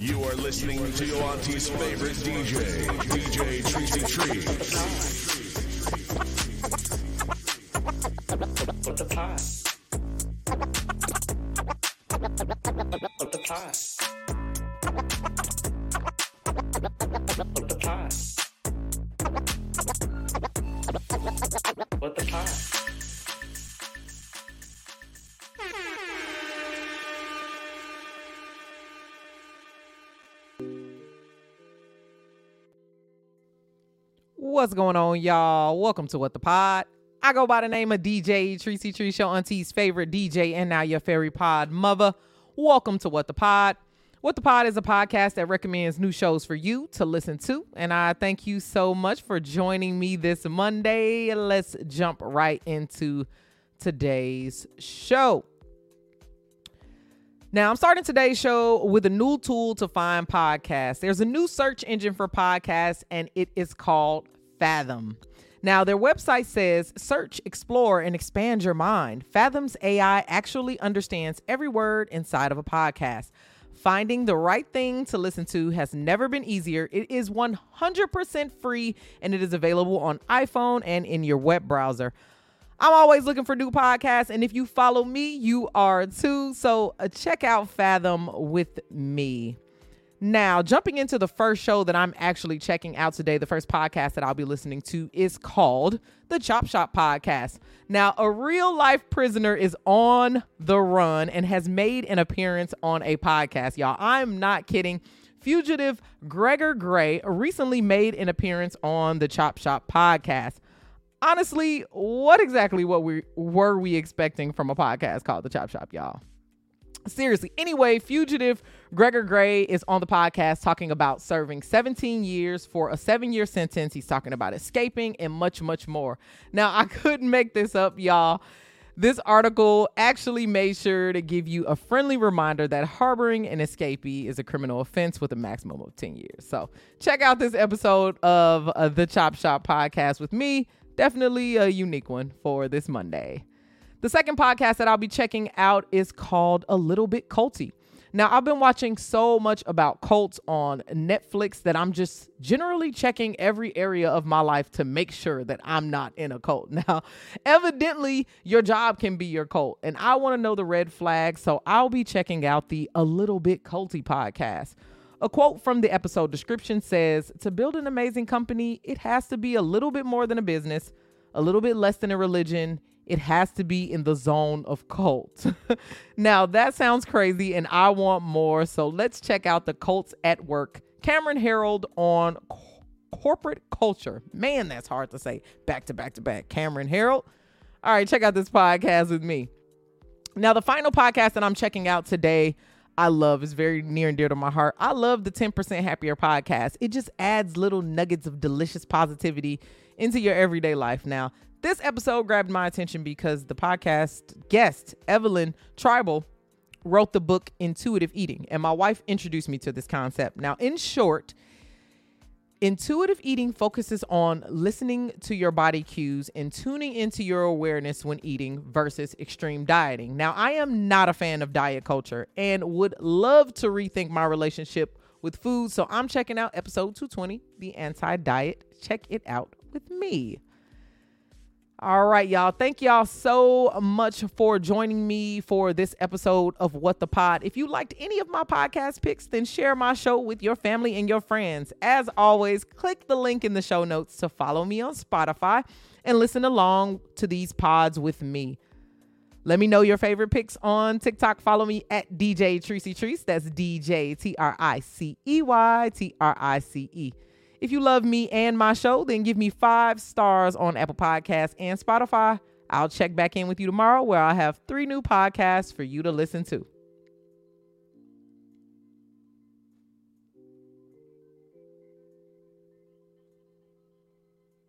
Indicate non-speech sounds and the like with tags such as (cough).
You are listening to your auntie's favorite DJ, DJ Tricey Trice. What the Pod? What's going on, y'all? Welcome to What the Pod. I go by the name of DJ Tricey Trice Show, Auntie's favorite DJ, and now your fairy pod mother. Welcome to What the Pod. What the Pod is a podcast that recommends new shows for you to listen to. And I thank you so much for joining me this Monday. Let's jump right into today's show. Now, I'm starting today's show with a new tool to find podcasts. There's a new search engine for podcasts, and it is called Fathom. Now, their website says search, explore, and expand your mind. Fathom's AI actually understands every word inside of a podcast. Finding the right thing to listen to has never been easier. It is 100% free and it is available on iPhone and in your web browser. I'm always looking for new podcasts, and if you follow me, you are too. So uh, check out Fathom with me. Now, jumping into the first show that I'm actually checking out today, the first podcast that I'll be listening to is called the Chop Shop Podcast. Now, a real life prisoner is on the run and has made an appearance on a podcast, y'all. I'm not kidding. Fugitive Gregor Gray recently made an appearance on the Chop Shop Podcast honestly, what exactly what we were we expecting from a podcast called The Chop Shop, y'all? Seriously. Anyway, fugitive Gregor Gray is on the podcast talking about serving 17 years for a seven year sentence. He's talking about escaping and much, much more. Now, I (laughs) couldn't make this up, y'all. This article actually made sure to give you a friendly reminder that harboring an escapee is a criminal offense with a maximum of 10 years. So, check out this episode of uh, the Chop Shop podcast with me, definitely a unique one for this Monday. The second podcast that I'll be checking out is called A Little Bit Culty. Now, I've been watching so much about cults on Netflix that I'm just generally checking every area of my life to make sure that I'm not in a cult. (laughs) Now, evidently, your job can be your cult, and I want to know the red flags, so I'll be checking out the A Little Bit Culty podcast. A quote from the episode description says To build an amazing company, it has to be a little bit more than a business, a little bit less than a religion. It has to be in the zone of cult. (laughs) now, that sounds crazy, and I want more. So let's check out the Cults at Work. Cameron Herold on co- corporate culture. Man, that's hard to say back to back to back. Cameron Herold. All right, check out this podcast with me. Now, the final podcast that I'm checking out today I love is very near and dear to my heart. I love the 10% Happier podcast. It just adds little nuggets of delicious positivity into your everyday life. Now, this episode grabbed my attention because the podcast guest, Evelyn Tribole, wrote the book Intuitive Eating, and my wife introduced me to this concept. Now, in short, Intuitive eating focuses on listening to your body cues and tuning into your awareness when eating versus extreme dieting. Now, I am not a fan of diet culture and would love to rethink my relationship with food. So I'm checking out episode 220, The Anti Diet. Check it out with me. All right, y'all. Thank y'all so much for joining me for this episode of What the Pod. If you liked any of my podcast picks, then share my show with your family and your friends. As always, click the link in the show notes to follow me on Spotify and listen along to these pods with me. Let me know your favorite picks on TikTok. Follow me at DJ Tricey Trice. That's DJ T R I C E Y T R I C E. If you love me and my show, then give me five stars on Apple Podcasts and Spotify. I'll check back in with you tomorrow where I'll have three new podcasts for you to listen to.